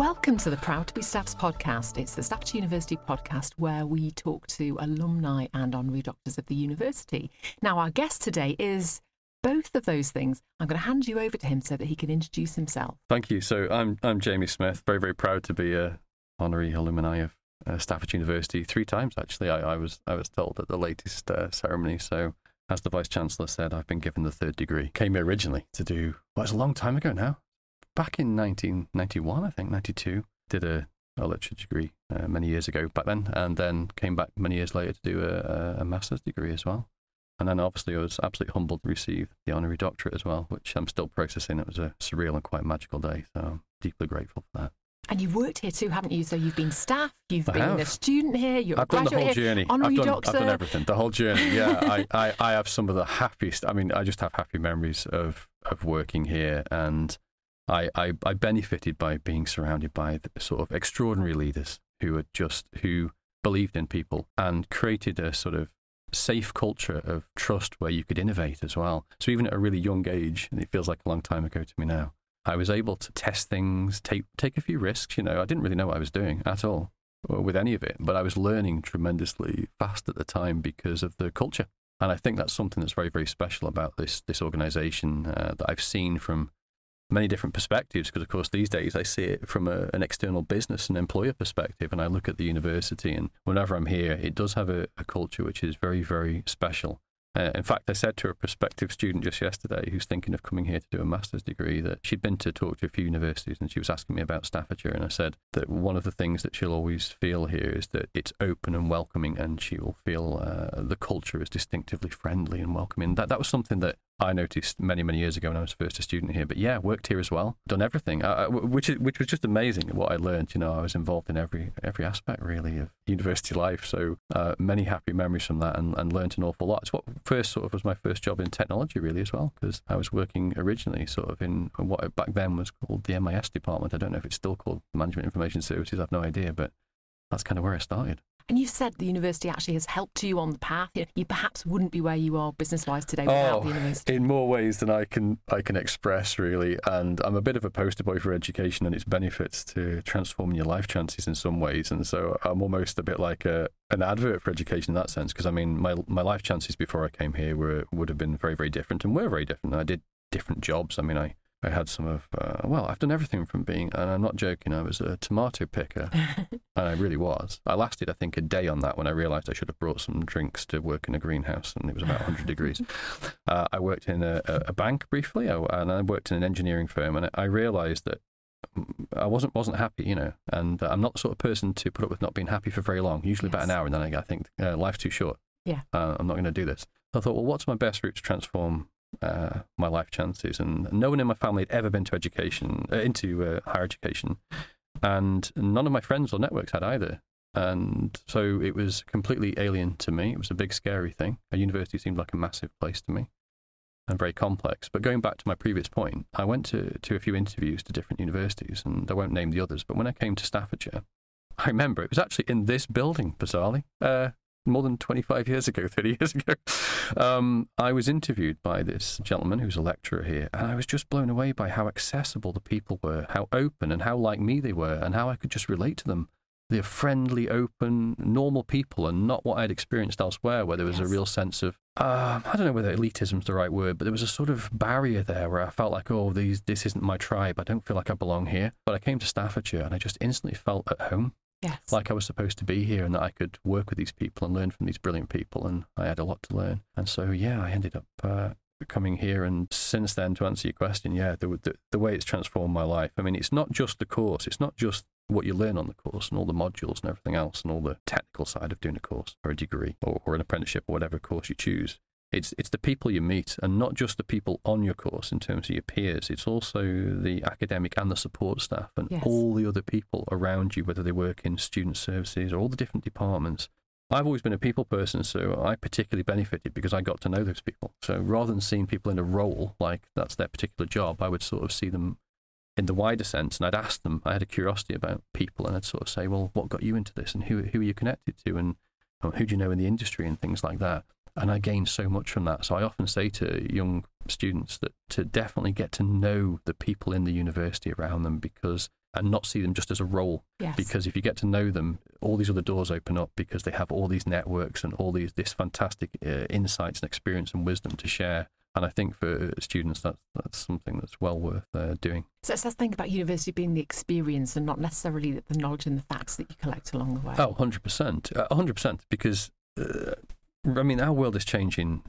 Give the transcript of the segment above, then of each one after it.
Welcome to the Proud to be Staffs podcast. It's the Staffordshire University podcast where we talk to alumni and honorary doctors of the university. Now, our guest today is both of those things. I'm going to hand you over to him so that he can introduce himself. Thank you. So I'm I'm Jamie Smith. Very very proud to be a honorary alumni of uh, Staffordshire University three times. Actually, I, I was I was told at the latest uh, ceremony. So as the vice chancellor said, I've been given the third degree. Came here originally to do. Well, it's a long time ago now. Back in 1991, I think 92. Did a, a literature degree uh, many years ago back then, and then came back many years later to do a, a master's degree as well. And then obviously I was absolutely humbled to receive the honorary doctorate as well, which I'm still processing. It was a surreal and quite magical day. So I'm deeply grateful for that. And you've worked here too, haven't you? So you've been staff, you've I been have. a student here, you're I've a done the whole here, journey. honorary I've done, doctor. I've done everything. The whole journey. Yeah, I, I, I have some of the happiest. I mean, I just have happy memories of, of working here, and I, I, I benefited by being surrounded by sort of extraordinary leaders who had just who believed in people and created a sort of safe culture of trust where you could innovate as well. So even at a really young age, and it feels like a long time ago to me now, I was able to test things, take take a few risks. You know, I didn't really know what I was doing at all with any of it, but I was learning tremendously fast at the time because of the culture. And I think that's something that's very, very special about this this organisation uh, that I've seen from many different perspectives. Because of course, these days I see it from a, an external business and employer perspective, and I look at the university, and whenever I'm here, it does have a, a culture which is very, very special. Uh, in fact, I said to a prospective student just yesterday who's thinking of coming here to do a master's degree that she'd been to talk to a few universities and she was asking me about Staffordshire. And I said that one of the things that she'll always feel here is that it's open and welcoming and she will feel uh, the culture is distinctively friendly and welcoming. That, that was something that I noticed many, many years ago when I was first a student here. But yeah, worked here as well, done everything, uh, which is, which was just amazing. What I learned, you know, I was involved in every every aspect really of university life. So uh, many happy memories from that, and, and learned an awful lot. It's what first sort of was my first job in technology really as well, because I was working originally sort of in what back then was called the MIS department. I don't know if it's still called Management Information Services. I've no idea, but that's kind of where I started. And you've said the university actually has helped you on the path. You, you perhaps wouldn't be where you are business wise today without oh, the university. Oh, in more ways than I can I can express really. And I'm a bit of a poster boy for education and its benefits to transforming your life chances in some ways. And so I'm almost a bit like a an advert for education in that sense. Because I mean, my my life chances before I came here were would have been very very different and were very different. I did different jobs. I mean, I I had some of, uh, well, I've done everything from being, and I'm not joking, I was a tomato picker, and I really was. I lasted, I think, a day on that when I realised I should have brought some drinks to work in a greenhouse, and it was about 100 degrees. Uh, I worked in a, a bank briefly, and I worked in an engineering firm, and I realised that I wasn't wasn't happy, you know, and I'm not the sort of person to put up with not being happy for very long. Usually about an hour, and then I, I think uh, life's too short. Yeah. uh, I'm not going to do this. So I thought, well, what's my best route to transform uh, my life chances? And no one in my family had ever been to education, uh, into uh, higher education, and none of my friends or networks had either. And so it was completely alien to me. It was a big, scary thing. A university seemed like a massive place to me and very complex. But going back to my previous point, I went to, to a few interviews to different universities, and I won't name the others. But when I came to Staffordshire, I remember it was actually in this building, bizarrely, uh, more than 25 years ago, 30 years ago. Um, I was interviewed by this gentleman who's a lecturer here, and I was just blown away by how accessible the people were, how open and how like me they were, and how I could just relate to them. They're friendly, open, normal people, and not what I'd experienced elsewhere, where there was Yes. a real sense of um, I don't know whether elitism's the right word, but there was a sort of barrier there where I felt like, oh, these this isn't my tribe. I don't feel like I belong here. But I came to Staffordshire, and I just instantly felt at home Yes. like I was supposed to be here and that I could work with these people and learn from these brilliant people. And I had a lot to learn. And so, yeah, I ended up uh, coming here. And since then, to answer your question, yeah, the, the, the way it's transformed my life. I mean, it's not just the course, it's not just what you learn on the course and all the modules and everything else and all the technical side of doing a course or a degree or, or an apprenticeship or whatever course you choose. It's it's the people you meet, and not just the people on your course in terms of your peers. It's also the academic and the support staff, and Yes. all the other people around you, whether they work in student services or all the different departments. I've always been a people person, so I particularly benefited because I got to know those people. So rather than seeing people in a role like that's their particular job, I would sort of see them in the wider sense, and I'd ask them. I had a curiosity about people, and I'd sort of say, "Well, what got you into this, and who who are you connected to, and who do you know in the industry, and things like that." And I gain so much from that. So I often say to young students that to definitely get to know the people in the university around them because and not see them just as a role. Yes. Because if you get to know them, all these other doors open up because they have all these networks and all these this fantastic uh, insights and experience and wisdom to share. And I think for students, that's that's something that's well worth uh, doing. So let's think about university being the experience and not necessarily the knowledge and the facts that you collect along the way. Oh, 100%. Uh, 100%. Because, uh, I mean, our world is changing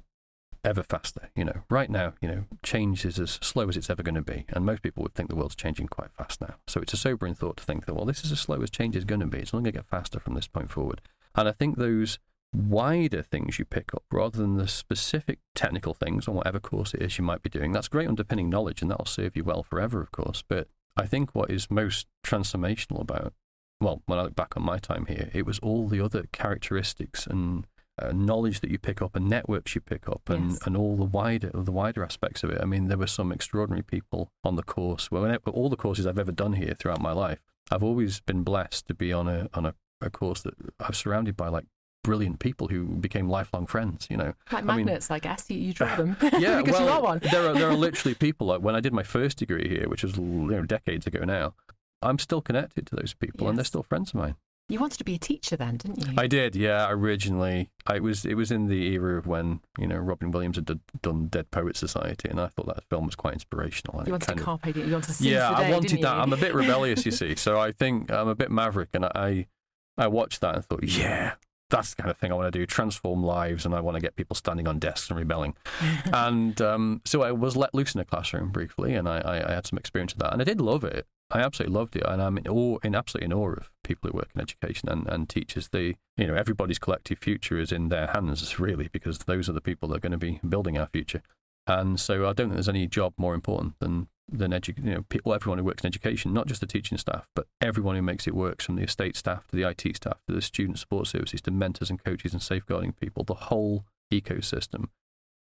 ever faster. You know, right now, you know, change is as slow as it's ever going to be. And most people would think the world's changing quite fast now. So it's a sobering thought to think that, well, this is as slow as change is going to be. It's only going to get faster from this point forward. And I think those wider things you pick up rather than the specific technical things on whatever course it is you might be doing. That's great underpinning knowledge and that'll serve you well forever, of course. But I think what is most transformational about, well, when I look back on my time here, it was all the other characteristics and uh, knowledge that you pick up and networks you pick up and, Yes. and all the wider the wider aspects of it. I mean, there were some extraordinary people on the course. Well, all the courses I've ever done here throughout my life, I've always been blessed to be on a on a, a course that I've surrounded by like brilliant people who became lifelong friends. You know, like I mean- magnets, I guess. You, you draw them yeah, because well, you are one. there are there are literally people like when I did my first degree here, which was you know decades ago now. I'm still connected to those people, and they're still friends of mine. You wanted to be a teacher then, didn't you? I did, yeah. Originally, I was it was in the era of when you know Robin Williams had d- done Dead Poet Society, and I thought that film was quite inspirational. and you wanted to carpe diem. You wanted to seize yeah, the day, I wanted that. I'm a bit rebellious, you see. So I think I'm a bit maverick, and I I watched that and thought, yeah, that's the kind of thing I want to do: transform lives, and I want to get people standing on desks and rebelling. and um, so I was let loose in a classroom briefly, and I, I, I had some experience of that, and I did love it. I absolutely loved it, and I'm in awe, in absolutely in awe of people who work in education and, and teachers. They, you know, everybody's collective future is in their hands, really, because those are the people that are going to be building our future. And so I don't think there's any job more important than than edu- you know, people, everyone who works in education, not just the teaching staff, but everyone who makes it work, from the estate staff to the IT staff to the student support services to mentors and coaches and safeguarding people, the whole ecosystem.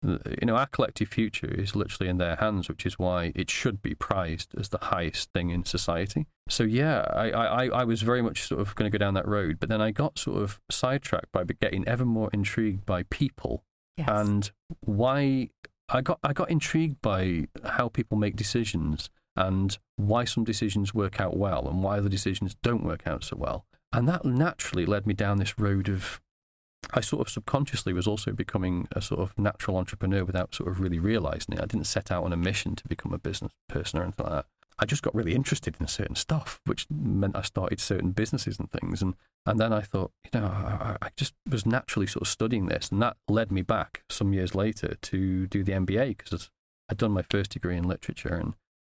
You know, our collective future is literally in their hands, which is why it should be prized as the highest thing in society. So yeah, I, I, I was very much sort of going to go down that road, but then I got sort of sidetracked by getting ever more intrigued by people yes. and why I got I got intrigued by how people make decisions and why some decisions work out well and why other decisions don't work out so well. And that naturally led me down this road of I sort of subconsciously was also becoming a sort of natural entrepreneur without sort of really realizing it. I didn't set out on a mission to become a business person or anything like that. I just got really interested in certain stuff, which meant I started certain businesses and things. And, and then I thought, you know, I, I just was naturally sort of studying this. And that led me back some years later to do the MBA because I'd done my first degree in literature and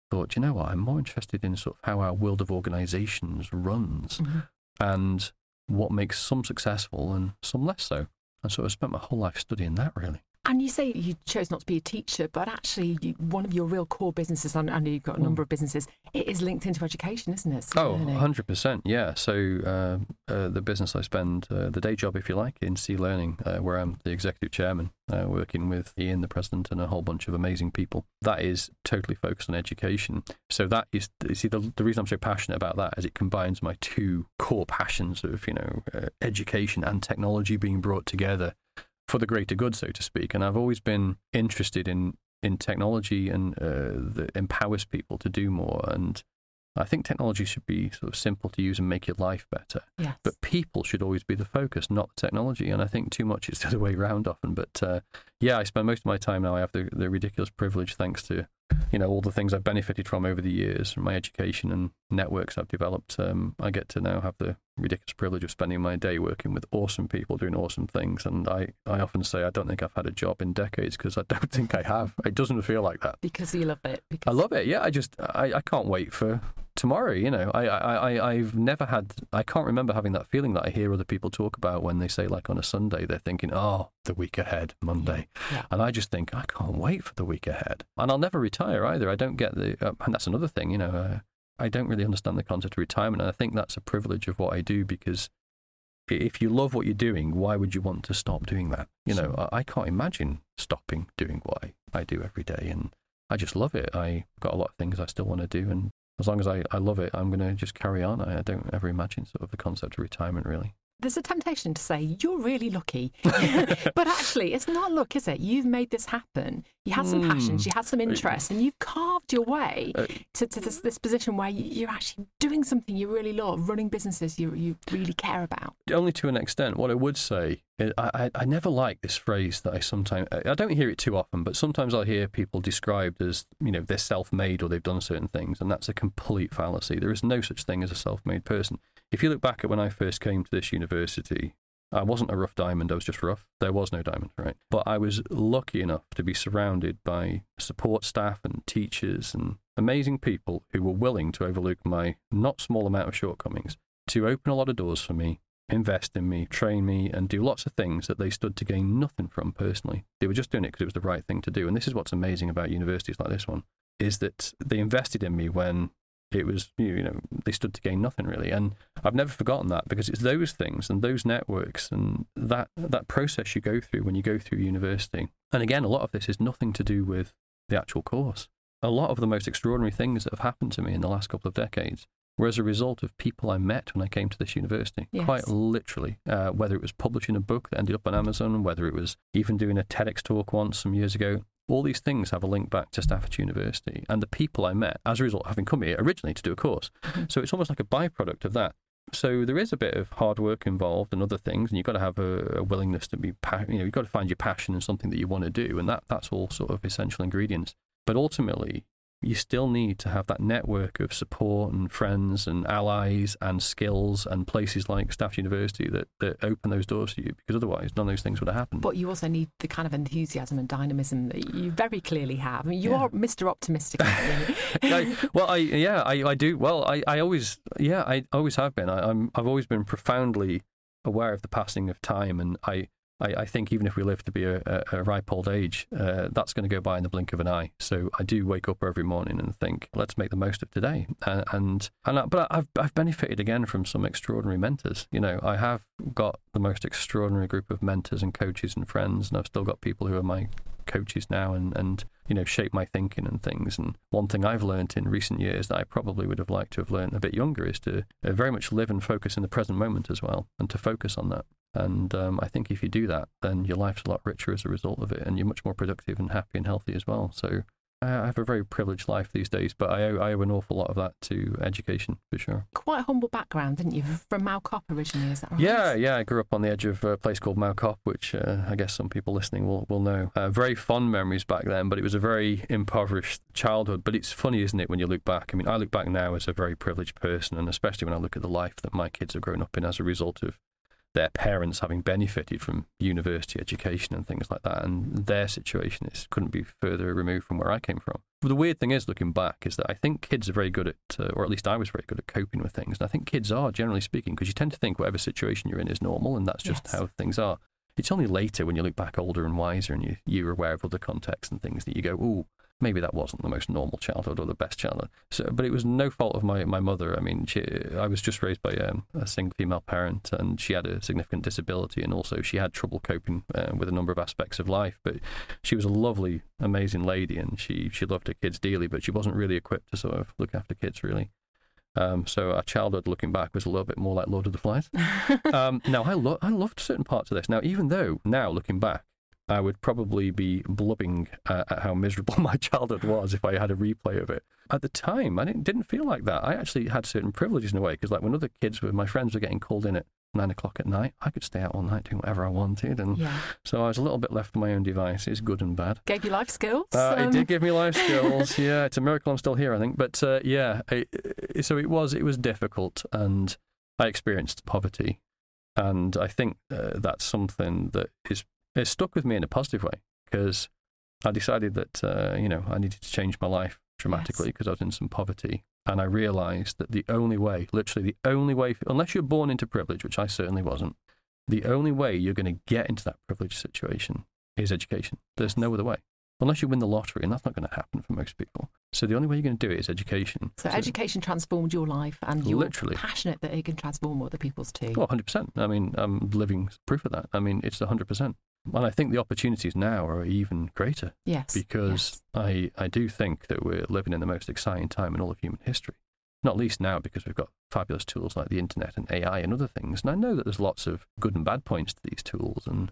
thought, you know what, I'm more interested in sort of how our world of organizations runs Mhm. and what makes some successful and some less so. And so I spent my whole life studying that really. And you say you chose not to be a teacher, but actually, you, one of your real core businesses, and I know you've got a number of businesses, it is linked into education, isn't it? So Oh, learning. 100%. Yeah. So uh, uh, the business I spend, uh, the day job, if you like, in C Learning, uh, where I'm the executive chairman, uh, working with Ian, the president, and a whole bunch of amazing people, that is totally focused on education. So that is, you see, the, the reason I'm so passionate about that is it combines my two core passions of, you know, uh, education and technology being brought together for the greater good, so to speak. And I've always been interested in in technology and uh, that empowers people to do more. And I think technology should be sort of simple to use and make your life better. yes. But people should always be the focus, not the technology. And I think too much is the other way around often. But uh, yeah, I spend most of my time now. I have the, the ridiculous privilege, thanks to you know all the things I've benefited from over the years, from my education and networks I've developed. Um, I get to now have the ridiculous privilege of spending my day working with awesome people doing awesome things. And I, I often say I don't think I've had a job in decades because I don't think I have. It doesn't feel like that. because you love it. I love it. Yeah, I just I, I can't wait for tomorrow. You know, I, I I I've never had. I can't remember having that feeling that I hear other people talk about when they say like on a Sunday they're thinking, oh, the week ahead, Monday, Yeah. and I just think I can't wait for the week ahead, and I'll never retire either. I don't get the, uh, and that's another thing. You know, uh, I don't really understand the concept of retirement, and I think that's a privilege of what I do because. If you love what you're doing, why would you want to stop doing that? You know, I, I can't imagine stopping doing what I, I do every day. And I just love it. I've got a lot of things I still want to do, and as long as I, I love it, I'm going to just carry on. I, I don't ever imagine sort of the concept of retirement really. There's a temptation to say you're really lucky, but actually, it's not luck, is it? You've made this happen. You had some passions, hmm. you had some uh, interests, and you've carved your way Uh, to, to this, this position where you- you're actually doing something you really love, running businesses you you really care about. only to an extent. What I would say, is I, I, I never like this phrase that I sometimes I don't hear it too often, but sometimes I'll hear people described as you know they're self-made or they've done certain things, and that's a complete fallacy. There is no such thing as a self-made person. If you look back at when I first came to this university, I wasn't a rough diamond. I was just rough. There was no diamond, right? But I was lucky enough to be surrounded by support staff and teachers and amazing people who were willing to overlook my not small amount of shortcomings to open a lot of doors for me, invest in me, train me, and do lots of things that they stood to gain nothing from personally. They were just doing it because it was the right thing to do. And this is what's amazing about universities like this one is that they invested in me when it was you know they stood to gain nothing really and i've never forgotten that because it's those things and those networks and that that process you go through when you go through university and again a lot of this is nothing to do with the actual course a lot of the most extraordinary things that have happened to me in the last couple of decades were as a result of people I met when I came to this university. Yes. Quite literally, uh, whether it was publishing a book that ended up on Amazon, whether it was even doing a TEDx talk once some years ago. All these things have a link back to Staffordshire University and the people I met as a result of having come here originally to do a course. Mm-hmm. So it's almost like a byproduct of that. So there is a bit of hard work involved and other things, and you've got to have a, a willingness to be, pa- you know, you've got to find your passion and something that you want to do, and that that's all sort of essential ingredients. But ultimately, you still need to have that network of support and friends and allies and skills and places like Stafford University that, that open those doors to you because otherwise none of those things would have happened. But you also need the kind of enthusiasm and dynamism that you very clearly have. I mean, you Yeah. are Mr. Optimistic. I, well, I yeah, I, I do. Well, I, I always yeah, I always have been. I, I'm I've always been profoundly aware of the passing of time, and I. I, I think even if we live to be a, a, ripe old age, uh, that's going to go by in the blink of an eye. So I do wake up every morning and think, let's make the most of today. Uh, and and I, but I've I've benefited again from some extraordinary mentors. You know, I have got the most extraordinary group of mentors and coaches and friends, and I've still got people who are my coaches now and, and you know shape my thinking and things and one thing I've learned in recent years that I probably would have liked to have learned a bit younger is to uh, very much live and focus in the present moment as well and to focus on that and um, I think if you do that then your life's a lot richer as a result of it and you're much more productive and happy and healthy as well so I have a very privileged life these days but I owe, I owe an awful lot of that to education for sure Quite a humble background, didn't you? From Mow Cop originally, is that right? Yeah, yeah. I grew up on the edge of a place called Mow Cop, which uh, I guess some people listening will, will know. Uh, very fond memories back then, but it was a very impoverished childhood. But it's funny, isn't it, when you look back? I mean, I look back now as a very privileged person, and especially when I look at the life that my kids have grown up in as a result of their parents having benefited from university education and things like that, and their situation is couldn't be further removed from where I came from. But the weird thing is, looking back, is that I think kids are very good at, uh, or at least I was very good at coping with things. And I think kids are, generally speaking, because you tend to think whatever situation you're in is normal, and that's just Yes. how things are. It's only later when you look back older and wiser and you, you're aware of other contexts and things that you go, ooh, maybe that wasn't the most normal childhood or the best childhood. So, but it was no fault of my, my mother. I mean, she, I was just raised by um, a single female parent, and she had a significant disability, and also she had trouble coping uh, with a number of aspects of life. But she was a lovely, amazing lady, and she she loved her kids dearly, but she wasn't really equipped to sort of look after kids really. Um, so our childhood, looking back, was a little bit more like Lord of the Flies. um, now I lo- I loved certain parts of this. Now, even though now looking back, I would probably be blubbing uh, at how miserable my childhood was if I had a replay of it. At the time, I didn't, didn't feel like that. I actually had certain privileges in a way because, like, when other kids with my friends were getting called in at nine o'clock at night, I could stay out all night doing whatever I wanted, and Yeah. so I was a little bit left to my own devices, good and bad. Gave you life skills. Uh, um, it did give me life skills. yeah, it's a miracle I'm still here, I think. But uh, yeah, it, it- so it was. It was difficult, and I experienced poverty, and I think uh, that's something that is is stuck with me in a positive way because I decided that uh, you know I needed to change my life dramatically because I was in some poverty, and I realised that the only way, literally the only way, unless you're born into privilege, which I certainly wasn't, the only way you're going to get into that privileged situation is education. There's no other way. Unless you win the lottery, and that's not going to happen for most people. So the only way you're going to do it is education. so education transformed your life, and you're Literally. passionate that it can transform other people's too. Oh, 100%. I mean, I'm living proof of that. I mean, it's 100%. And I think the opportunities now are even greater yes. because yes. I, I do think that we're living in the most exciting time in all of human history. not least now because we've got fabulous tools like the internet and AI and other things. And I know that there's lots of good and bad points to these tools, and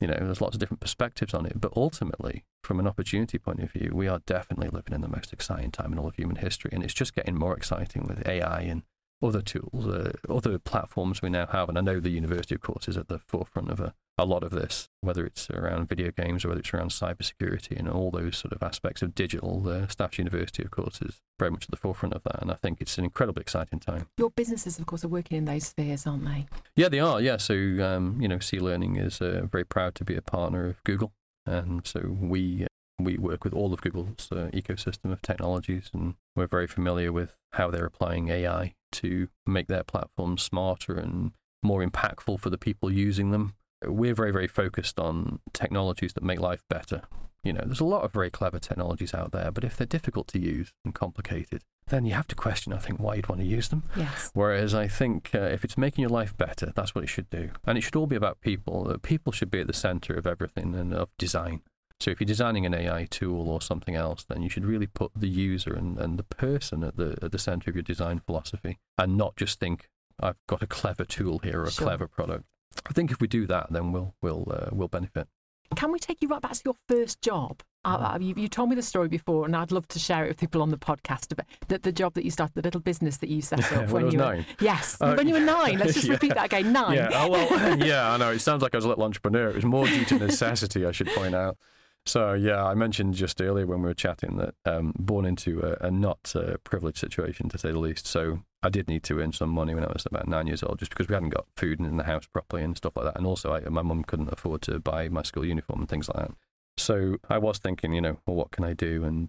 you know, there's lots of different perspectives on it. But ultimately, from an opportunity point of view, we are definitely living in the most exciting time in all of human history, and it's just getting more exciting with AI and other tools, uh, other platforms we now have. And I know the university, of course, is at the forefront of a, a lot of this, whether it's around video games or whether it's around cybersecurity and all those sort of aspects of digital. The Staffs University, of course, is very much at the forefront of that. And I think it's an incredibly exciting time. Your businesses, of course, are working in those spheres, aren't they? Yeah, they are. Yeah. So, um, you know, C Learning is uh, very proud to be a partner of Google. And so we we work with all of Google's uh, ecosystem of technologies, and we're very familiar with how they're applying AI to make their platforms smarter and more impactful for the people using them. We're very, very focused on technologies that make life better. You know, there's a lot of very clever technologies out there, but if they're difficult to use and complicated, then you have to question, I think, why you'd want to use them. Yes. Whereas I think uh, if it's making your life better, that's what it should do. And it should all be about people. Uh, people should be at the center of everything and of design. So if you're designing an AI tool or something else, then you should really put the user and, and the person at the at the center of your design philosophy, and not just think I've got a clever tool here or a Sure. clever product. I think if we do that, then we'll we'll uh, we'll benefit. Can we take you right back to your first job? Uh, you, you told me the story before, and I'd love to share it with people on the podcast about the, the job that you started, the little business that you set up When when you were nine? Yes, Uh, when you were nine. Let's just yeah. repeat that again. Nine. Yeah, oh, well, yeah, I know. It sounds like I was a little entrepreneur. It was more due to necessity, I should point out. So, yeah, I mentioned just earlier when we were chatting that um, born into a, a not uh, privileged situation, to say the least. So, I did need to earn some money when I was about nine years old, just because we hadn't got food in the house properly and stuff like that. And also, I, my mum couldn't afford to buy my school uniform and things like that. So, I was thinking, you know, well, what can I do? And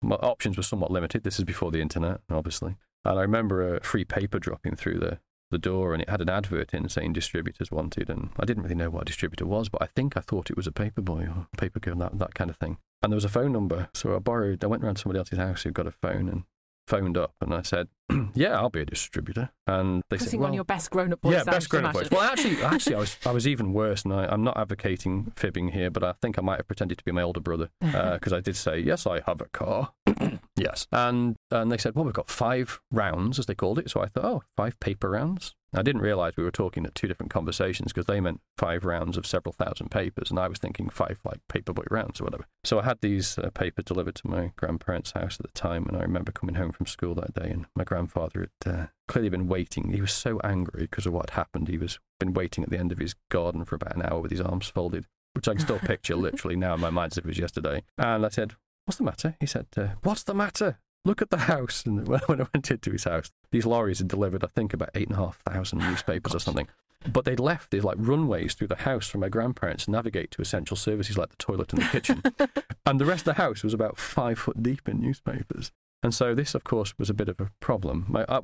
my options were somewhat limited. This is before the internet, obviously. And I remember a free paper dropping through the the door and it had an advert in saying distributors wanted and I didn't really know what a distributor was but I think I thought it was a paper boy or paper girl that, that kind of thing and there was a phone number so I borrowed I went around to somebody else's house who got a phone and phoned up and I said yeah I'll be a distributor and they said Putting well on your best grown up voice. yeah, best grown up voice. Well, actually, actually, I was I was even worse, and I, I'm not advocating fibbing here, but I think I might have pretended to be my older brother uh, because I did say yes, I have a car. yes, and and they said, well, we've got five rounds, as they called it. So I thought, oh, five paper rounds. I didn't realise we were talking at two different conversations because they meant five rounds of several thousand papers, and I was thinking five like paperboy rounds or whatever. So I had these uh, papers delivered to my grandparents' house at the time, and I remember coming home from school that day, and my grandfather had uh, clearly been waiting. He was so angry because of what had happened. He was been waiting at the end of his garden for about an hour with his arms folded, which I can still picture literally now in my mind as if it was yesterday. And I said, "What's the matter?" He said, uh, "What's the matter?" Look at the house. And when I went into his house, these lorries had delivered, I think, about eight and a half thousand newspapers or something. But they'd left these like runways through the house for my grandparents to navigate to essential services like the toilet and the kitchen. and the rest of the house was about five foot deep in newspapers. And so this, of course, was a bit of a problem. My, I,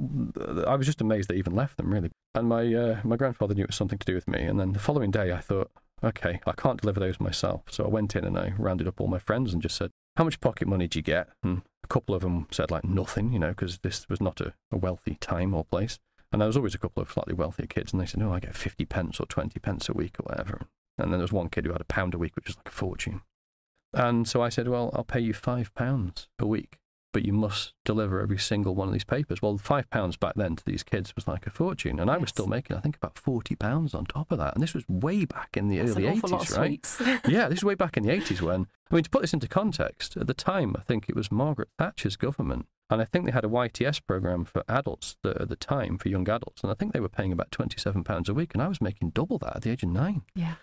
I was just amazed they even left them, really. And my uh, my grandfather knew it was something to do with me. And then the following day, I thought, okay, I can't deliver those myself. So I went in and I rounded up all my friends and just said, how much pocket money do you get? And a couple of them said like nothing, you know, because this was not a, a wealthy time or place. And there was always a couple of slightly wealthier kids, and they said, "No, I get fifty pence or twenty pence a week or whatever." And then there was one kid who had a pound a week, which was like a fortune. And so I said, "Well, I'll pay you five pounds a week, but you must deliver every single one of these papers." Well, five pounds back then to these kids was like a fortune, and I was still making, I think, about forty pounds on top of that. And this was way back in the That's early an awful lot eighties, right? yeah, this is way back in the 80s when, I mean, to put this into context, at the time, I think it was Margaret Thatcher's government. And I think they had a YTS program for adults at the time, for young adults. And I think they were paying about £27 a week. And I was making double that at the age of nine. yeah.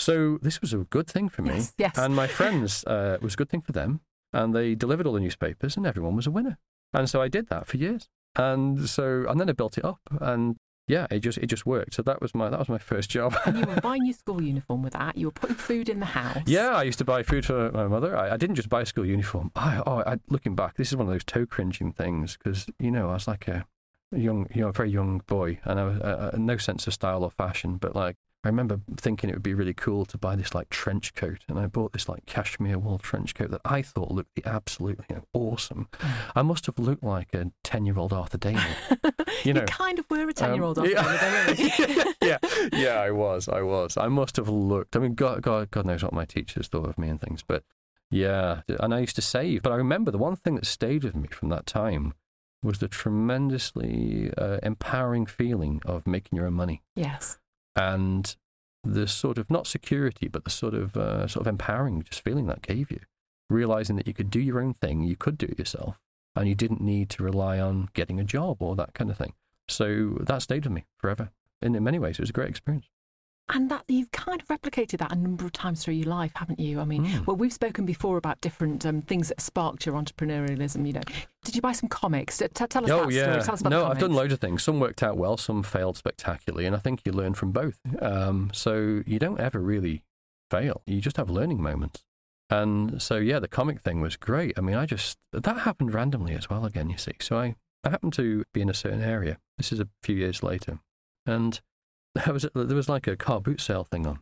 So this was a good thing for me. Yes, yes. And my friends, uh, it was a good thing for them. And they delivered all the newspapers, and everyone was a winner. And so I did that for years. And so, and then I built it up. And yeah, it just it just worked. So that was my that was my first job. And you were buying your school uniform with that. You were putting food in the house. Yeah, I used to buy food for my mother. I, I didn't just buy a school uniform. I, oh, I, looking back, this is one of those toe cringing things because you know I was like a young, you know, a very young boy, and I was uh, uh, no sense of style or fashion. But like, I remember thinking it would be really cool to buy this like trench coat, and I bought this like cashmere wool trench coat that I thought looked absolutely you know, awesome. I must have looked like a ten-year-old Arthur Daley. You know, kind of were a 10 year old um, on yeah. yeah, yeah, I was, I was. I must have looked. I mean, God, God, God knows what my teachers thought of me and things, but yeah. And I used to save. But I remember the one thing that stayed with me from that time was the tremendously uh, empowering feeling of making your own money Yes. And the sort of not security, but the sort of uh, sort of empowering just feeling that gave you, realizing that you could do your own thing, you could do it yourself, and you didn't need to rely on getting a job or that kind of thing. So that stayed with me forever. And in many ways, it was a great experience. And that you've kind of replicated that a number of times through your life, haven't you? I mean, Mm. well, we've spoken before about different um, things that sparked your entrepreneurialism. You know, did you buy some comics? T- tell us oh that yeah, us no, I've done loads of things. Some worked out well, some failed spectacularly, and I think you learn from both. Um, so you don't ever really fail. You just have learning moments. And so yeah, the comic thing was great. I mean, I just that happened randomly as well. Again, you see. So I, I happened to be in a certain area. This is a few years later, and there was there was like a car boot sale thing on,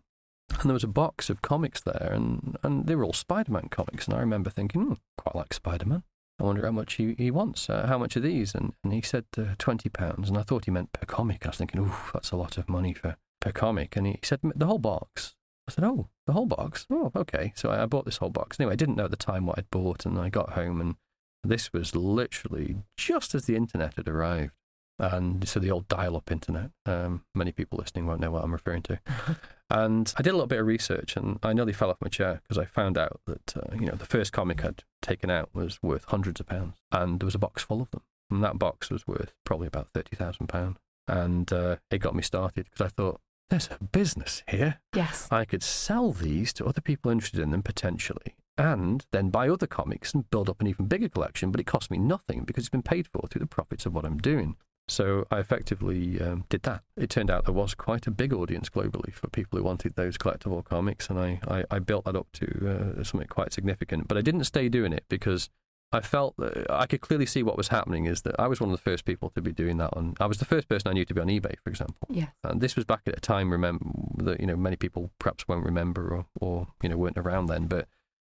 and there was a box of comics there, and and they were all Spider-Man comics. And I remember thinking, hmm, quite like Spider-Man. I wonder how much he, he wants. Uh, how much are these? And, and he said uh, twenty pounds, and I thought he meant per comic. I was thinking, ooh, that's a lot of money for per comic. And he said the whole box. I said, oh, the whole box. Oh, okay. So I, I bought this whole box. Anyway, I didn't know at the time what I'd bought, and I got home, and this was literally just as the internet had arrived. And so the old dial-up internet. Um, many people listening won't know what I'm referring to. And I did a little bit of research, and I nearly fell off my chair because I found out that uh, you know the first comic I'd taken out was worth hundreds of pounds, and there was a box full of them, and that box was worth probably about thirty thousand pounds, and uh, it got me started because I thought there's a business here. Yes. I could sell these to other people interested in them potentially, and then buy other comics and build up an even bigger collection. But it cost me nothing because it's been paid for through the profits of what I'm doing. So I effectively um, did that. It turned out there was quite a big audience globally for people who wanted those collectible comics, and I, I, I built that up to uh, something quite significant. But I didn't stay doing it because I felt that I could clearly see what was happening is that I was one of the first people to be doing that on. I was the first person I knew to be on eBay, for example. Yes. And this was back at a time remember that you know many people perhaps won't remember or, or you know weren't around then. But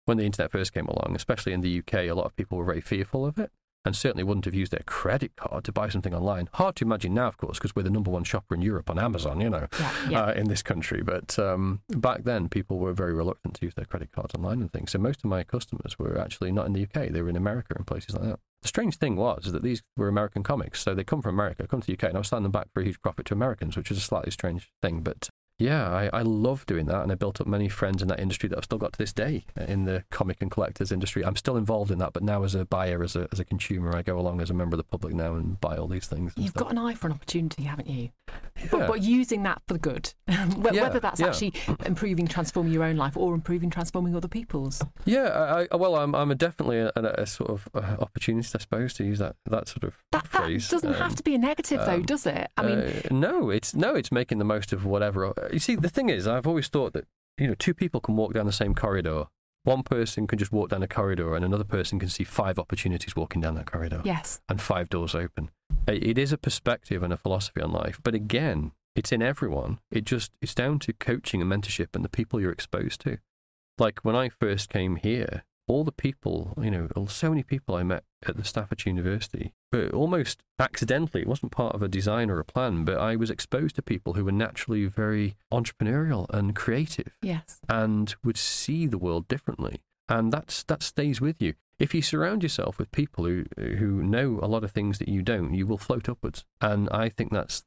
when the internet first came along, especially in the UK, a lot of people were very fearful of it and certainly wouldn't have used their credit card to buy something online. Hard to imagine now, of course, because we're the number one shopper in Europe on Amazon, you know, Yeah. Yeah. uh, in this country. But um, back then, people were very reluctant to use their credit cards online and things. So most of my customers were actually not in the UK; they were in America and places like that. The strange thing was that these were American comics, so they come from America, come to the UK, and I was selling them back for a huge profit to Americans, which is a slightly strange thing. But yeah, I, I love doing that, and I built up many friends in that industry that I've still got to this day uh, in the comic and collectors industry. I'm still involved in that, but now as a buyer, as a as a consumer, I go along as a member of the public now and buy all these things. You've stuff. got an eye for an opportunity, haven't you? yeah. But, but using that for the good, Wh- Yeah, whether that's yeah. actually improving, transforming your own life, or improving, transforming other people's. Yeah, I, I, well, I'm I'm a definitely a, a, a sort of uh, opportunist, I suppose, to use that that sort of That, that doesn't have Um, to be a negative, though, um, does it? I mean, uh, no, it's no, it's making the most of whatever. You see, the thing is, I've always thought that you know, two people can walk down the same corridor. One person can just walk down a corridor, and another person can see five opportunities walking down that corridor, yes, and five doors open. It is a perspective and a philosophy on life, but again, it's in everyone. It just it's down to coaching and mentorship and the people you're exposed to. Like when I first came here, all the people, you know, so many people I met at the Staffordshire University, but almost accidentally, it wasn't part of a design or a plan, but I was exposed to people who were naturally very entrepreneurial and creative yes, and would see the world differently. And that's that stays with you. If you surround yourself with people who who know a lot of things that you don't, you will float upwards. And I think that's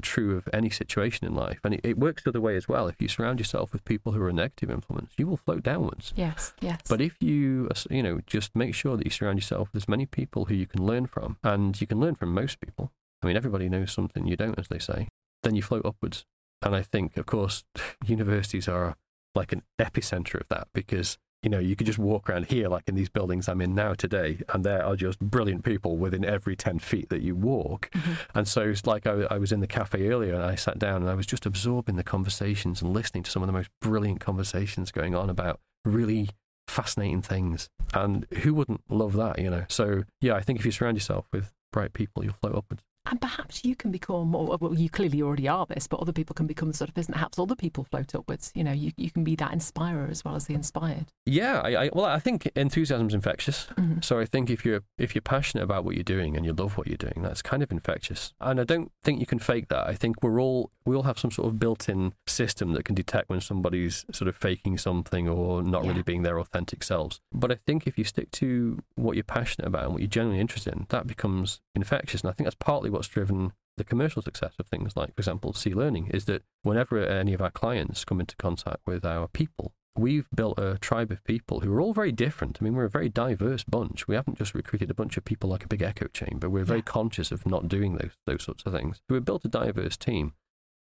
true of any situation in life. And it, it works the other way as well. If you surround yourself with people who are a negative influence, you will float downwards. yes, yes. But if you, you know, just make sure that you surround yourself with as many people who you can learn from, and you can learn from most people. I mean, everybody knows something you don't, as they say. Then you float upwards. And I think, of course, universities are like an epicenter of that because you know you could just walk around here, like in these buildings I'm in now today, and there are just brilliant people within every ten feet that you walk. Mhm. And so it's like I, I was in the cafe earlier and I sat down and I was just absorbing the conversations and listening to some of the most brilliant conversations going on about really fascinating things. And who wouldn't love that, you know? So, yeah, I think if you surround yourself with bright people, you'll float upwards. And perhaps you can become, or well, you clearly already are this, but other people can become the sort of person that helps other people float upwards. You know, you, you can be that inspirer as well as the inspired. Yeah, I, I well, I think enthusiasm is infectious. Mhm. So I think if you're if you're passionate about what you're doing and you love what you're doing, that's kind of infectious. And I don't think you can fake that. I think we're all we all have some sort of built-in system that can detect when somebody's sort of faking something or not Yeah. really being their authentic selves. But I think if you stick to what you're passionate about and what you're genuinely interested in, that becomes infectious. And I think that's partly what's driven the commercial success of things like, for example, C Learning, is that whenever any of our clients come into contact with our people, we've built a tribe of people who are all very different. I mean, we're a very diverse bunch. We haven't just recruited a bunch of people like a big echo chamber. We're very Yeah. conscious of not doing those those sorts of things. So we've built a diverse team,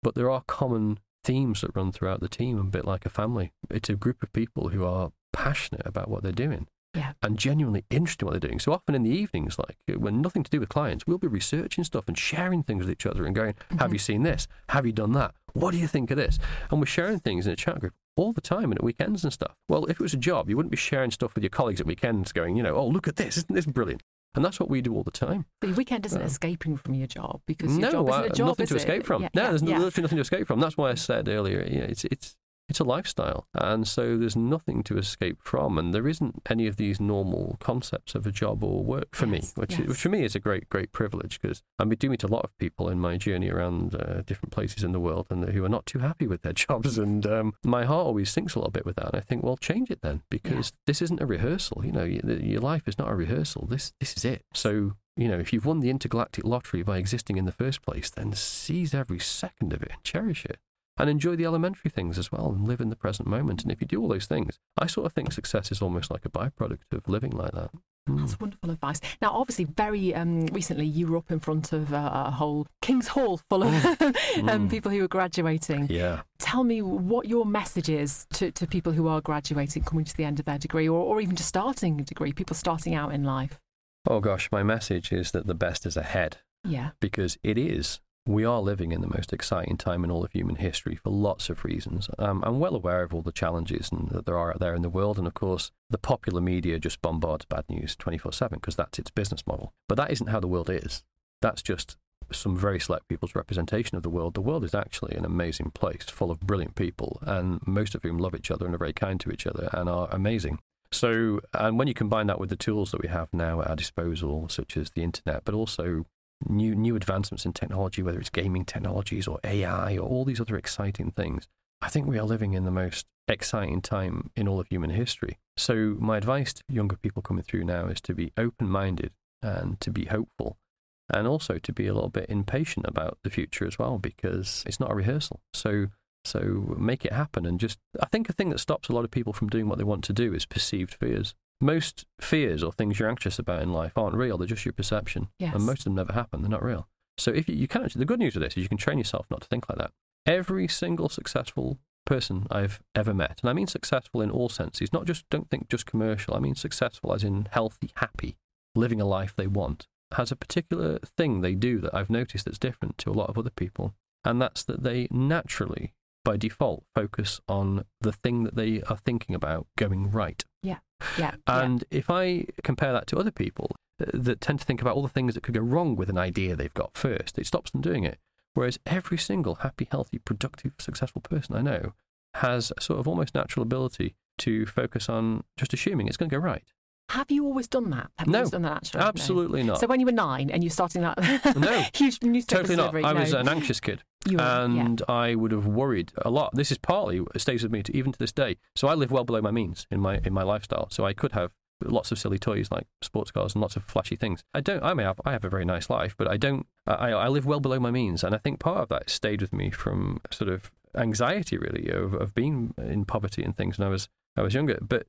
but there are common themes that run throughout the team, a bit like a family. It's a group of people who are passionate about what they're doing Yeah. and genuinely interested in what they're doing. So often in the evenings, like uh, when nothing to do with clients, we'll be researching stuff and sharing things with each other and going, Have mm-hmm. you seen this? Have you done that? What do you think of this? And we're sharing things in a chat group all the time and at weekends and stuff. Well, if it was a job, you wouldn't be sharing stuff with your colleagues at weekends going, you know, oh, look at this. Isn't this brilliant? And that's what we do all the time. The weekend isn't Yeah. escaping from your job because your no, job isn't uh, a job, nothing is to it? escape from. Yeah, no, yeah, there's yeah. literally nothing to escape from. That's why I said earlier, you know, it's it's it's a lifestyle, and so there's nothing to escape from, and there isn't any of these normal concepts of a job or work for me, which yes. which for me is a great great privilege because I do meet a lot of people in my journey around uh, different places in the world, and who are not too happy with their jobs, and um, my heart always sinks a little bit with that, and I think, well, change it then, because this isn't a rehearsal. You know, the- your life is not a rehearsal. This this is it. So you know, if you've won the intergalactic lottery by existing in the first place, then seize every second of it and cherish it. And enjoy the elementary things as well and live in the present moment. And if you do all those things, I sort of think success is almost like a byproduct of living like that. Mm. That's wonderful advice. Now, obviously, very um, recently, you were up in front of uh, a whole King's Hall full of um, Mm. people who were graduating. Yeah. Tell me what your message is to, to people who are graduating, coming to the end of their degree, or, or even just starting a degree, people starting out in life. Oh gosh, my message is that the best is ahead Yeah. because it is. We are living in the most exciting time in all of human history for lots of reasons. Um, I'm well aware of all the challenges and that there are out there in the world, and of course, the popular media just bombards bad news 24 7 because that's its business model. But that isn't how the world is. That's just some very select people's representation of the world. The world is actually an amazing place full of brilliant people, and most of whom love each other and are very kind to each other and are amazing. So, and when you combine that with the tools that we have now at our disposal, such as the internet, but also new new advancements in technology, whether it's gaming technologies or AI or all these other exciting things, I think we are living in the most exciting time in all of human history. So, my advice to younger people coming through now is to be open minded and to be hopeful. And also to be a little bit impatient about the future as well, because it's not a rehearsal. So, so make it happen. And just, I think a thing that stops a lot of people from doing what they want to do is perceived fears. Most fears or things you're anxious about in life aren't real; they're just your perception, Yes. and most of them never happen. They're not real. So if you, you can actually, the good news of this is you can train yourself not to think like that. Every single successful person I've ever met, and I mean successful in all senses, not just don't think just commercial. I mean successful as in healthy, happy, living a life they want, has a particular thing they do that I've noticed that's different to a lot of other people, and that's that they naturally, by default, focus on the thing that they are thinking about going right. Yeah. Yeah. And if I compare that to other people uh, that tend to think about all the things that could go wrong with an idea they've got first, it stops them doing it. Whereas every single happy, healthy, productive, successful person I know has a sort of almost natural ability to focus on just assuming it's going to go right. Have you always done that? Have you No, always done that naturally? No. Absolutely not. So when you were nine and you're starting that No, huge newspaper totally not. delivery, I was an anxious kid. You were, yeah. and I would have worried a lot. This is partly it stays with me to, even to this day. So I live well below my means in my in my lifestyle. So I could have lots of silly toys like sports cars and lots of flashy things. I don't. I may have. I have a very nice life, but I don't. I, I live well below my means, and I think part of that stayed with me from sort of anxiety, really, of, of being in poverty and things when I was I was younger. But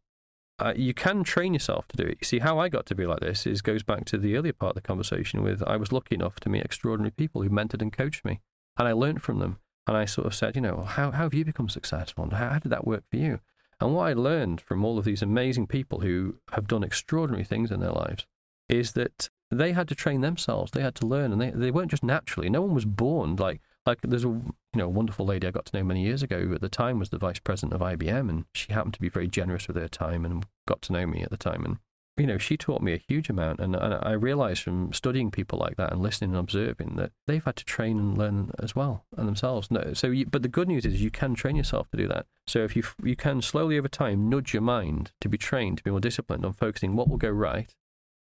uh, you can train yourself to do it. You see, how I got to be like this is goes back to the earlier part of the conversation. With I was lucky enough to meet extraordinary people who mentored and coached me, and I learned from them. And I sort of said, you know, how, how have you become successful? And how, how did that work for you? And what I learned from all of these amazing people who have done extraordinary things in their lives is that they had to train themselves. They had to learn, and they, they weren't just naturally. No one was born like like. There's a you know wonderful lady I got to know many years ago. Who at the time was the vice president of IBM, and she happened to be very generous with her time and got to know me at the time. And you know, she taught me a huge amount. And, and I realized from studying people like that and listening and observing that they've had to train and learn as well and themselves. No, so, you, but the good news is you can train yourself to do that. So if you you can slowly over time nudge your mind to be trained to be more disciplined on focusing what will go right,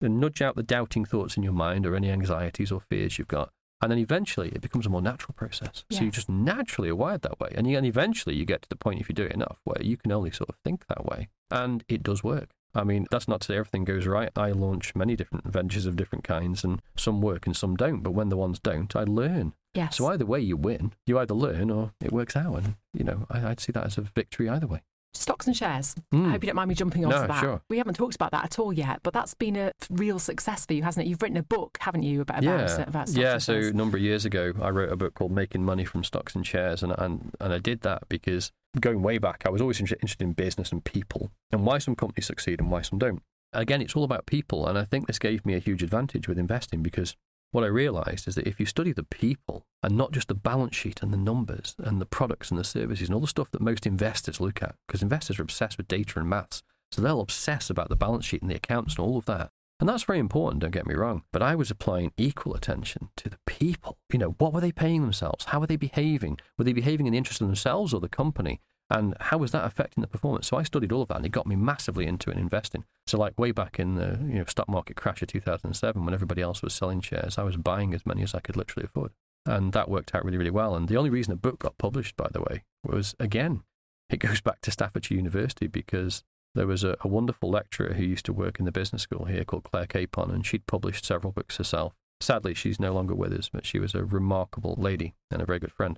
and nudge out the doubting thoughts in your mind or any anxieties or fears you've got. And then eventually it becomes a more natural process. Yeah. So you just naturally are wired that way. And, and eventually you get to the point, if you do it enough, where you can only sort of think that way. And it does work. I mean, that's not to say everything goes right. I launch many different ventures of different kinds, and some work and some don't. But when the ones don't, I learn. Yes. So either way, you win. You either learn or it works out. And, you know, I, I'd see that as a victory either way. Stocks and shares. Mm. I hope you don't mind me jumping onto No, that. sure. We haven't talked about that at all yet, but that's been a real success for you, hasn't it? You've written a book, haven't you, about about, yeah, about stocks yeah. So a number of years ago, I wrote a book called "Making Money from Stocks and Shares," and and and I did that because going way back, I was always interested in business and people, and why some companies succeed and why some don't. Again, it's all about people, and I think this gave me a huge advantage with investing because what I realized is that if you study the people and not just the balance sheet and the numbers and the products and the services and all the stuff that most investors look at, because investors are obsessed with data and maths, so they'll obsess about the balance sheet and the accounts and all of that. And that's very important, don't get me wrong. But I was applying equal attention to the people. You know, what were they paying themselves? How were they behaving? Were they behaving in the interest of themselves or the company? And how was that affecting the performance? So I studied all of that and it got me massively into it investing. So like way back in the you know stock market crash of 2007 when everybody else was selling shares, I was buying as many as I could literally afford. And that worked out really, really well. And the only reason the book got published, by the way, was again, it goes back to Staffordshire University because there was a, a wonderful lecturer who used to work in the business school here called Claire Capon, and she'd published several books herself. Sadly, she's no longer with us, but she was a remarkable lady and a very good friend.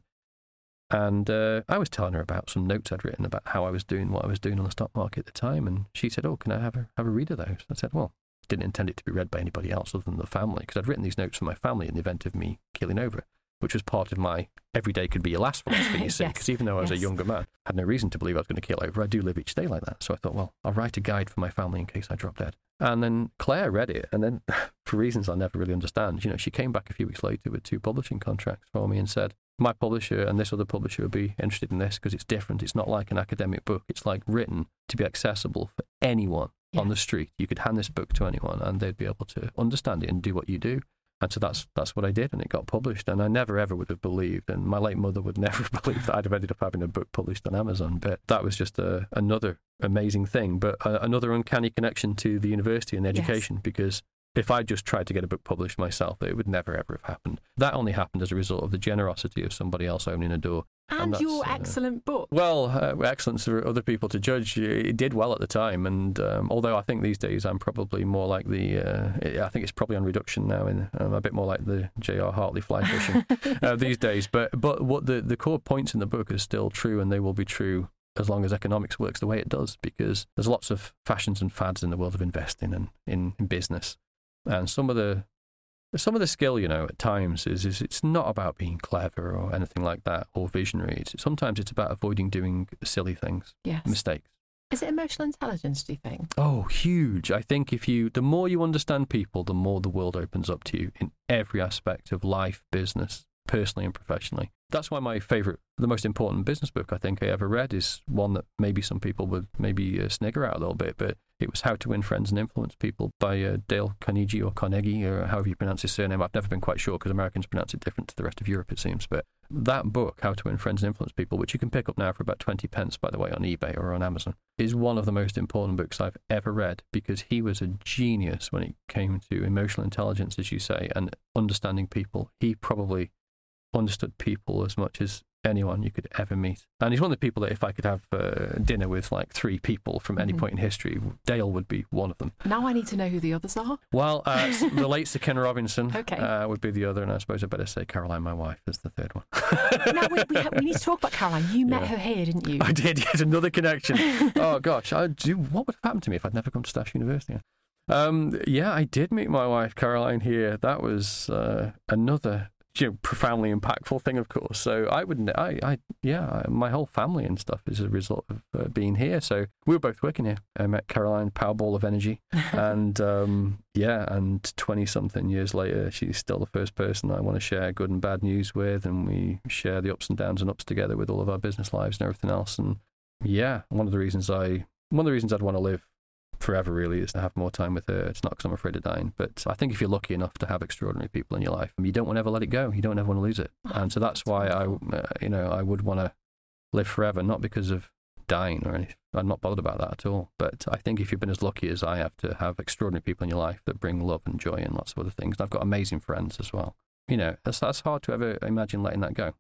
And uh, I was telling her about some notes I'd written about how I was doing what I was doing on the stock market at the time, and she said, "Oh, can I have a have a read of those?" I said, "Well, didn't intend it to be read by anybody else other than the family because I'd written these notes for my family in the event of me keeling over, which was part of my every day could be your last philosophy. You see, Yes, because even though I was a younger man, I had no reason to believe I was going to keel over. I do live each day like that, so I thought, well, I'll write a guide for my family in case I drop dead. And then Claire read it, and then for reasons I never really understand, you know, she came back a few weeks later with two publishing contracts for me and said, my publisher and this other publisher would be interested in this because it's different. It's not like an academic book. It's like written to be accessible for anyone on the street. You could hand this book to anyone and they'd be able to understand it and do what you do. And so that's that's what I did, and it got published. And I never ever would have believed, and my late mother would never have believed that I'd have ended up having a book published on Amazon. But that was just a, another amazing thing, but a, another uncanny connection to the university and education because if I just tried to get a book published myself, it would never ever have happened. That only happened as a result of the generosity of somebody else opening a door. and that's, your uh, excellent book. Well, uh, excellence for other people to judge. It did well at the time, and um, although I think these days I'm probably more like the, uh, I think it's probably on reduction now, and um, a bit more like the J.R. Hartley fly fishing uh, these days. But but what the the core points in the book are still true, and they will be true as long as economics works the way it does, because there's lots of fashions and fads in the world of investing and in, in business, and some of the some of the skill, you know, at times is is it's not about being clever or anything like that or visionary. It's, sometimes it's about avoiding doing silly things, yes. mistakes. Is it emotional intelligence, do you think? Oh, huge! I think if you, the more you understand people, the more the world opens up to you in every aspect of life, business, personally and professionally. That's why my favorite, the most important business book I think I ever read is one that maybe some people would maybe uh, snigger at a little bit, but it was How to Win Friends and Influence People by uh, Dale Carnegie or Carnegie or however you pronounce his surname. I've never been quite sure because Americans pronounce it different to the rest of Europe, it seems. But that book, How to Win Friends and Influence People, which you can pick up now for about 20 pence, by the way, on eBay or on Amazon, is one of the most important books I've ever read because he was a genius when it came to emotional intelligence, as you say, and understanding people. He probably understood people as much as anyone you could ever meet. And he's one of the people that if I could have uh, dinner with like three people from any Mhm. point in history, Dale would be one of them. Now I need to know who the others are. Well, uh, the late Sir Ken Robinson Okay. uh, would be the other, and I suppose I better say Caroline, my wife, is the third one. now we, we, ha- we need to talk about Caroline. You met Yeah. her here, didn't you? I did yet another connection. oh gosh, I do. What would have happened to me if I'd never come to Staffs University? Um, yeah, I did meet my wife Caroline here. That was uh, another you know, profoundly impactful thing, of course. So I wouldn't, I, I, yeah, my whole family and stuff is a result of uh, being here. So we were both working here. I met Caroline, Powerball of energy, and um, yeah, and twenty something years later, she's still the first person I want to share good and bad news with, and we share the ups and downs and ups together with all of our business lives and everything else. And yeah, one of the reasons I, one of the reasons I'd want to live forever, really, is to have more time with her. It's not because I'm afraid of dying, but I think if you're lucky enough to have extraordinary people in your life, and you don't want to ever let it go. You don't ever want to lose it. Oh, And so that's why I, uh, you know, I would want to live forever, not because of dying or anything. I'm not bothered about that at all. But I think if you've been as lucky as I have to have extraordinary people in your life that bring love and joy and lots of other things, and I've got amazing friends as well. You know, that's, that's hard to ever imagine letting that go.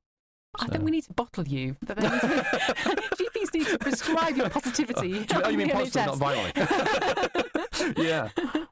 I think we need to bottle you. That there needs to need to prescribe your positivity. oh, you mean positive, not violent? yeah.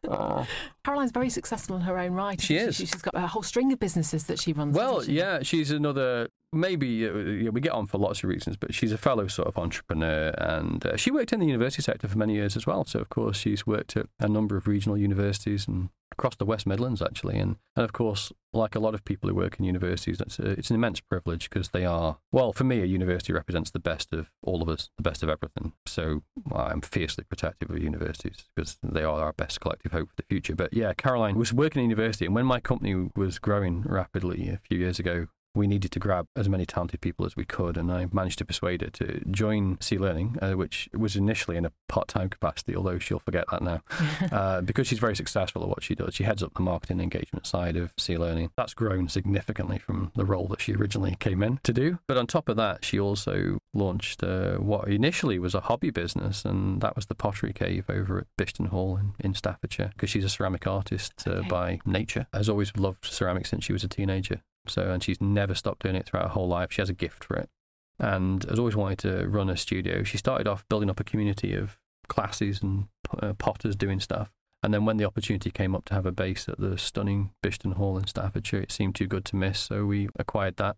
Oh. Caroline's very successful in her own right. She is. She's got a whole string of businesses that she runs. Well, she? yeah, she's another. Maybe uh, yeah, we get on for lots of reasons, but she's a fellow sort of entrepreneur, and uh, she worked in the university sector for many years as well. So, of course, she's worked at a number of regional universities and across the West Midlands, actually. And, and of course, like a lot of people who work in universities, it's, a, it's an immense privilege because they are, well, for me, a university represents the best of all of us, the best of everything. So I'm fiercely protective of universities because they are our best collective hope for the future. But yeah, Caroline was working in university, and when my company was growing rapidly a few years ago, we needed to grab as many talented people as we could, and I managed to persuade her to join C Learning, uh, which was initially in a part-time capacity, although she'll forget that now, uh, because she's very successful at what she does. She heads up the marketing engagement side of C Learning. That's grown significantly from the role that she originally came in to do. But on top of that, she also launched uh, what initially was a hobby business, and that was the Pottery Cave over at Bishton Hall in, in Staffordshire, because she's a ceramic artist uh, Okay. by nature. Has always loved ceramics since she was a teenager. So, and she's never stopped doing it throughout her whole life. She has a gift for it and has always wanted to run a studio. She started off building up a community of classes and uh, potters doing stuff. And then when the opportunity came up to have a base at the stunning Bishton Hall in Staffordshire, it seemed too good to miss. So we acquired that.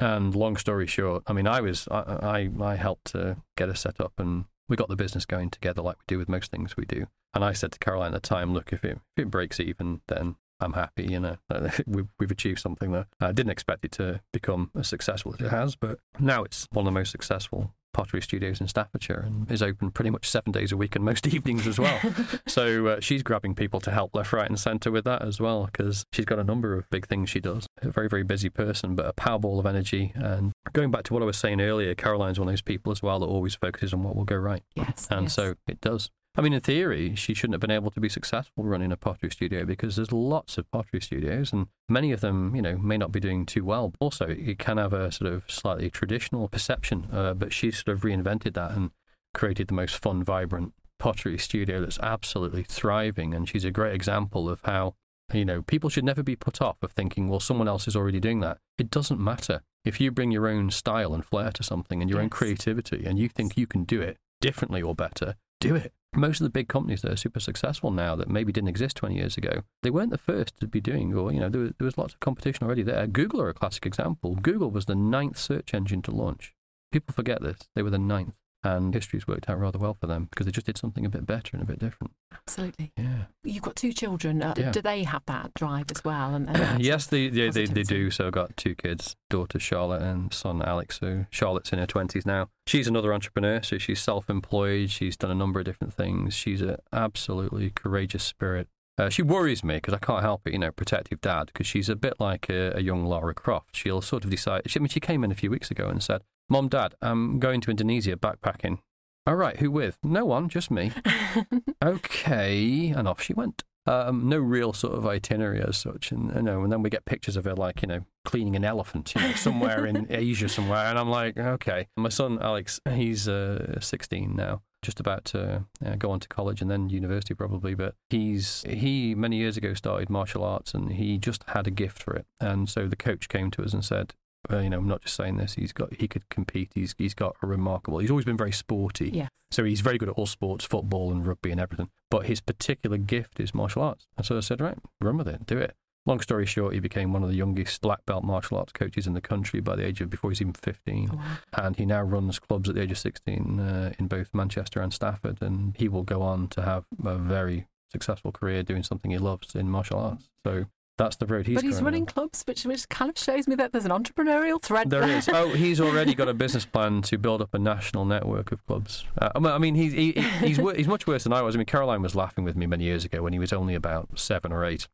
And long story short, I mean, I was I I, I helped to get us set up, and we got the business going together like we do with most things we do. And I said to Caroline at the time, look, if it if it breaks even, then I'm happy. You know, we've we've achieved something there. I didn't expect it to become as successful as it has, but now it's one of the most successful pottery studios in Staffordshire and is open pretty much seven days a week and most evenings as well. so uh, she's grabbing people to help left, right, and centre with that as well because she's got a number of big things she does. A very, very busy person, but a powerball of energy. And going back to what I was saying earlier, Caroline's one of those people as well that always focuses on what will go right. Yes. And yes. so it does. I mean, in theory, she shouldn't have been able to be successful running a pottery studio because there's lots of pottery studios, and many of them, you know, may not be doing too well. Also, it can have a sort of slightly traditional perception, uh, but she sort of reinvented that and created the most fun, vibrant pottery studio that's absolutely thriving. And she's a great example of how, you know, people should never be put off of thinking, well, someone else is already doing that. It doesn't matter. If you bring your own style and flair to something and your own creativity and you think you can do it differently or better, do it. Most of the big companies that are super successful now that maybe didn't exist 20 years ago, they weren't the first to be doing, or, you know, there was, there was lots of competition already there. Google are a classic example. Google was the ninth search engine to launch. People forget this. They were the ninth. And history's worked out rather well for them because they just did something a bit better and a bit different. Absolutely. Yeah. You've got two children. Uh, Yeah. Do they have that drive as well? And, and yes, they, they, they, they do. So I've got two kids, daughter Charlotte and son Alex. So Charlotte's in her 20s now. She's another entrepreneur. So she's self employed. She's done a number of different things. She's an absolutely courageous spirit. Uh, she worries me because I can't help it, you know, protective dad, because she's a bit like a, a young Lara Croft. She'll sort of decide. She, I mean, she came in a few weeks ago and said, Mom, Dad, I'm going to Indonesia backpacking. All right, who with? No one, just me. okay, and off she went. Um, no real sort of itinerary as such, and you know, and then we get pictures of her like you know cleaning an elephant, you know, somewhere in Asia somewhere, and I'm like, okay. My son Alex, he's uh, 16 now, just about to uh, go on to college and then university probably, but he's he many years ago started martial arts, and he just had a gift for it, and so the coach came to us and said. Uh, you know, I'm not just saying this. He's got, he could compete. He's, he's got a remarkable. He's always been very sporty. Yeah. So he's very good at all sports, football and rugby and everything. But his particular gift is martial arts. And so I said, right, run with it, do it. Long story short, he became one of the youngest black belt martial arts coaches in the country by the age of before he's even 15. Oh, wow. And he now runs clubs at the age of 16 uh, in both Manchester and Stafford. And he will go on to have a very successful career doing something he loves in martial arts. So that's the road he's but he's running on. clubs, which which kind of shows me that there's an entrepreneurial thread There is. Oh, he's already got a business plan to build up a national network of clubs. Uh, I mean- he's he, he- he's he's much worse than I was. I mean, Caroline was laughing with me many years ago when he was only about seven or eight,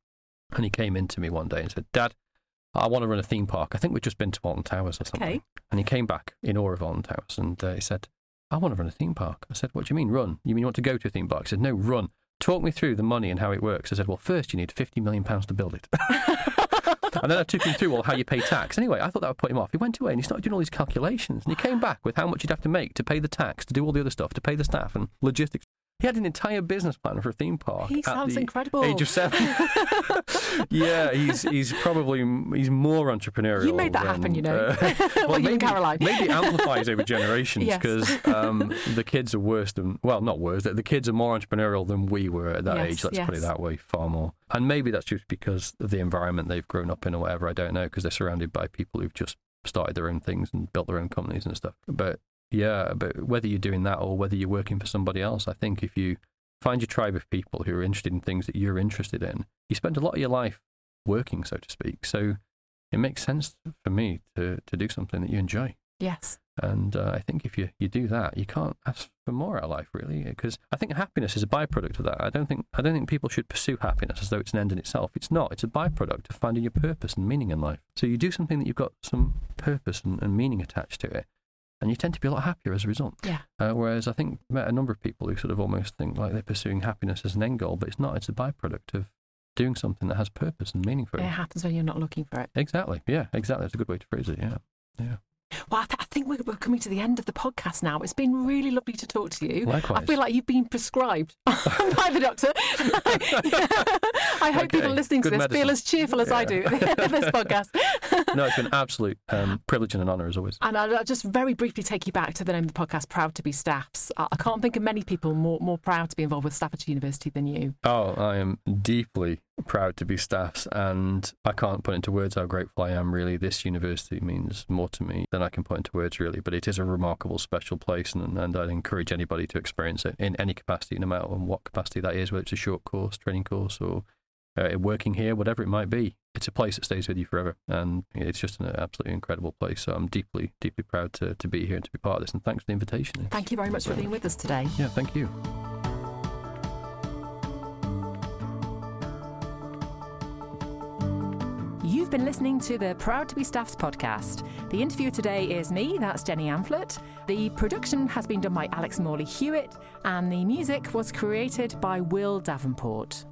and he came in to me one day and said, "Dad, I want to run a theme park. I think we've just been to Alton Towers or something." Okay. And he came back in awe of Alton Towers, and uh, he said, I want to run a theme park. I said, What do you mean, run? You mean you want to go to a theme park? He said, No, run. Talk me through the money and how it works. I said, Well, first you need £50 million to build it. and then I took him through well how you pay tax. Anyway, I thought that would put him off. He went away and he started doing all these calculations. And he came back with how much you'd have to make to pay the tax, to do all the other stuff, to pay the staff and logistics. He had an entire business plan for a theme park. He at sounds the incredible. Age of seven. yeah, he's he's probably he's more entrepreneurial. You made that than, happen, you know. uh, Well, you and maybe, Caroline. maybe it amplifies over generations Yes. because um, the kids are worse than well, not worse. The the kids are more entrepreneurial than we were at that Yes, age. Let's put it that way, far more. And maybe that's just because of the environment they've grown up in or whatever. I don't know because they're surrounded by people who've just started their own things and built their own companies and stuff. But yeah, but whether you're doing that or whether you're working for somebody else, I think if you find your tribe of people who are interested in things that you're interested in, you spend a lot of your life working, so to speak. So it makes sense for me to, to do something that you enjoy. yes. And uh, I think if you, you do that, you can't ask for more out of life, really, because I think happiness is a byproduct of that. I don't think I don't think people should pursue happiness as though it's an end in itself. It's not. It's a byproduct of finding your purpose and meaning in life. So you do something that you've got some purpose and, and meaning attached to it, and you tend to be a lot happier as a result. Yeah. Uh, whereas I think met a number of people who sort of almost think like they're pursuing happiness as an end goal, but it's not. It's a byproduct of doing something that has purpose and meaning for you. It happens when you're not looking for it. Exactly. Yeah. Exactly. That's a good way to phrase it. Yeah. Yeah. Well, I, th- I think we're, we're coming to the end of the podcast now. It's been really lovely to talk to you. Likewise. I feel like you've been prescribed by the doctor. I hope Okay, people listening to good this feel as cheerful as I do at this podcast. no, it's been an absolute um, privilege and an honour as always. And I'll I'll just very briefly take you back to the name of the podcast, Proud to be Staffs. I I can't think of many people more, more proud to be involved with Staffordshire University than you. Oh, I am deeply proud to be staffs, and I can't put into words how grateful I am. Really, this university means more to me than I can put into words. Really, but it is a remarkable, special place, and, and I'd encourage anybody to experience it in any capacity, no matter in what capacity that is, whether it's a short course, training course, or uh, working here, whatever it might be. It's a place that stays with you forever, and it's just an absolutely incredible place. So I'm deeply, deeply proud to, to be here and to be part of this. And thanks for the invitation. Thank you very much for being with us today. Yeah, thank you. You've been listening to the Proud to be Staffs podcast. The interview today is me, that's Jenny Amphlett. The production has been done by Alex Morley Hewitt, and the music was created by Will Davenport.